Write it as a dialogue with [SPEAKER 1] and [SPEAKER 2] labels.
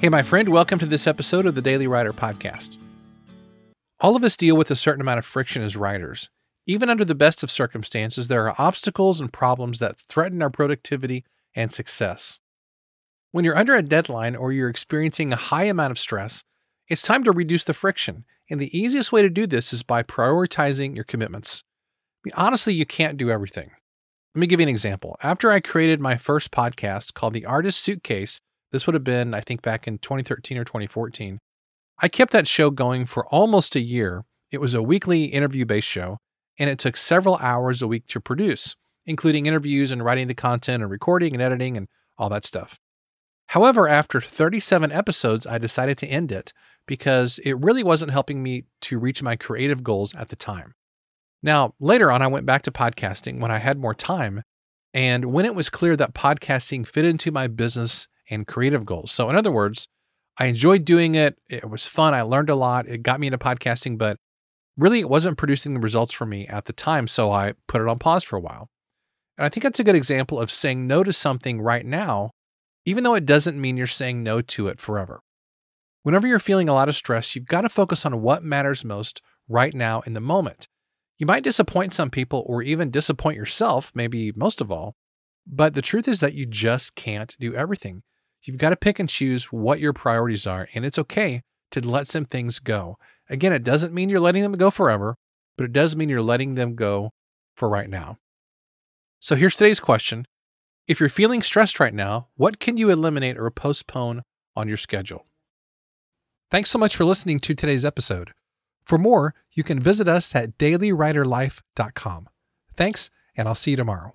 [SPEAKER 1] Hey, my friend, welcome to this episode of the Daily Writer Podcast. All of us deal with a certain amount of friction as writers. Even under the best of circumstances, there are obstacles and problems that threaten our productivity and success. When you're under a deadline or you're experiencing a high amount of stress, it's time to reduce the friction. And the easiest way to do this is by prioritizing your commitments. I mean, honestly, you can't do everything. Let me give you an example. After I created my first podcast called The Artist Suitcase, this would have been, I think, back in 2013 or 2014. I kept that show going for almost a year. It was a weekly interview based show, and it took several hours a week to produce, including interviews and writing the content and recording and editing and all that stuff. However, after 37 episodes, I decided to end it because it really wasn't helping me to reach my creative goals at the time. Now, later on, I went back to podcasting when I had more time and when it was clear that podcasting fit into my business and creative goals. So, in other words, I enjoyed doing it. It was fun. I learned a lot. It got me into podcasting, but really it wasn't producing the results for me at the time. So I put it on pause for a while. And I think that's a good example of saying no to something right now, even though it doesn't mean you're saying no to it forever. Whenever you're feeling a lot of stress, you've got to focus on what matters most right now in the moment. You might disappoint some people or even disappoint yourself, maybe most of all, but the truth is that you just can't do everything. You've got to pick and choose what your priorities are, and it's okay to let some things go. Again, it doesn't mean you're letting them go forever, but it does mean you're letting them go for right now. So here's today's question If you're feeling stressed right now, what can you eliminate or postpone on your schedule? Thanks so much for listening to today's episode. For more, you can visit us at dailywriterlife.com. Thanks, and I'll see you tomorrow.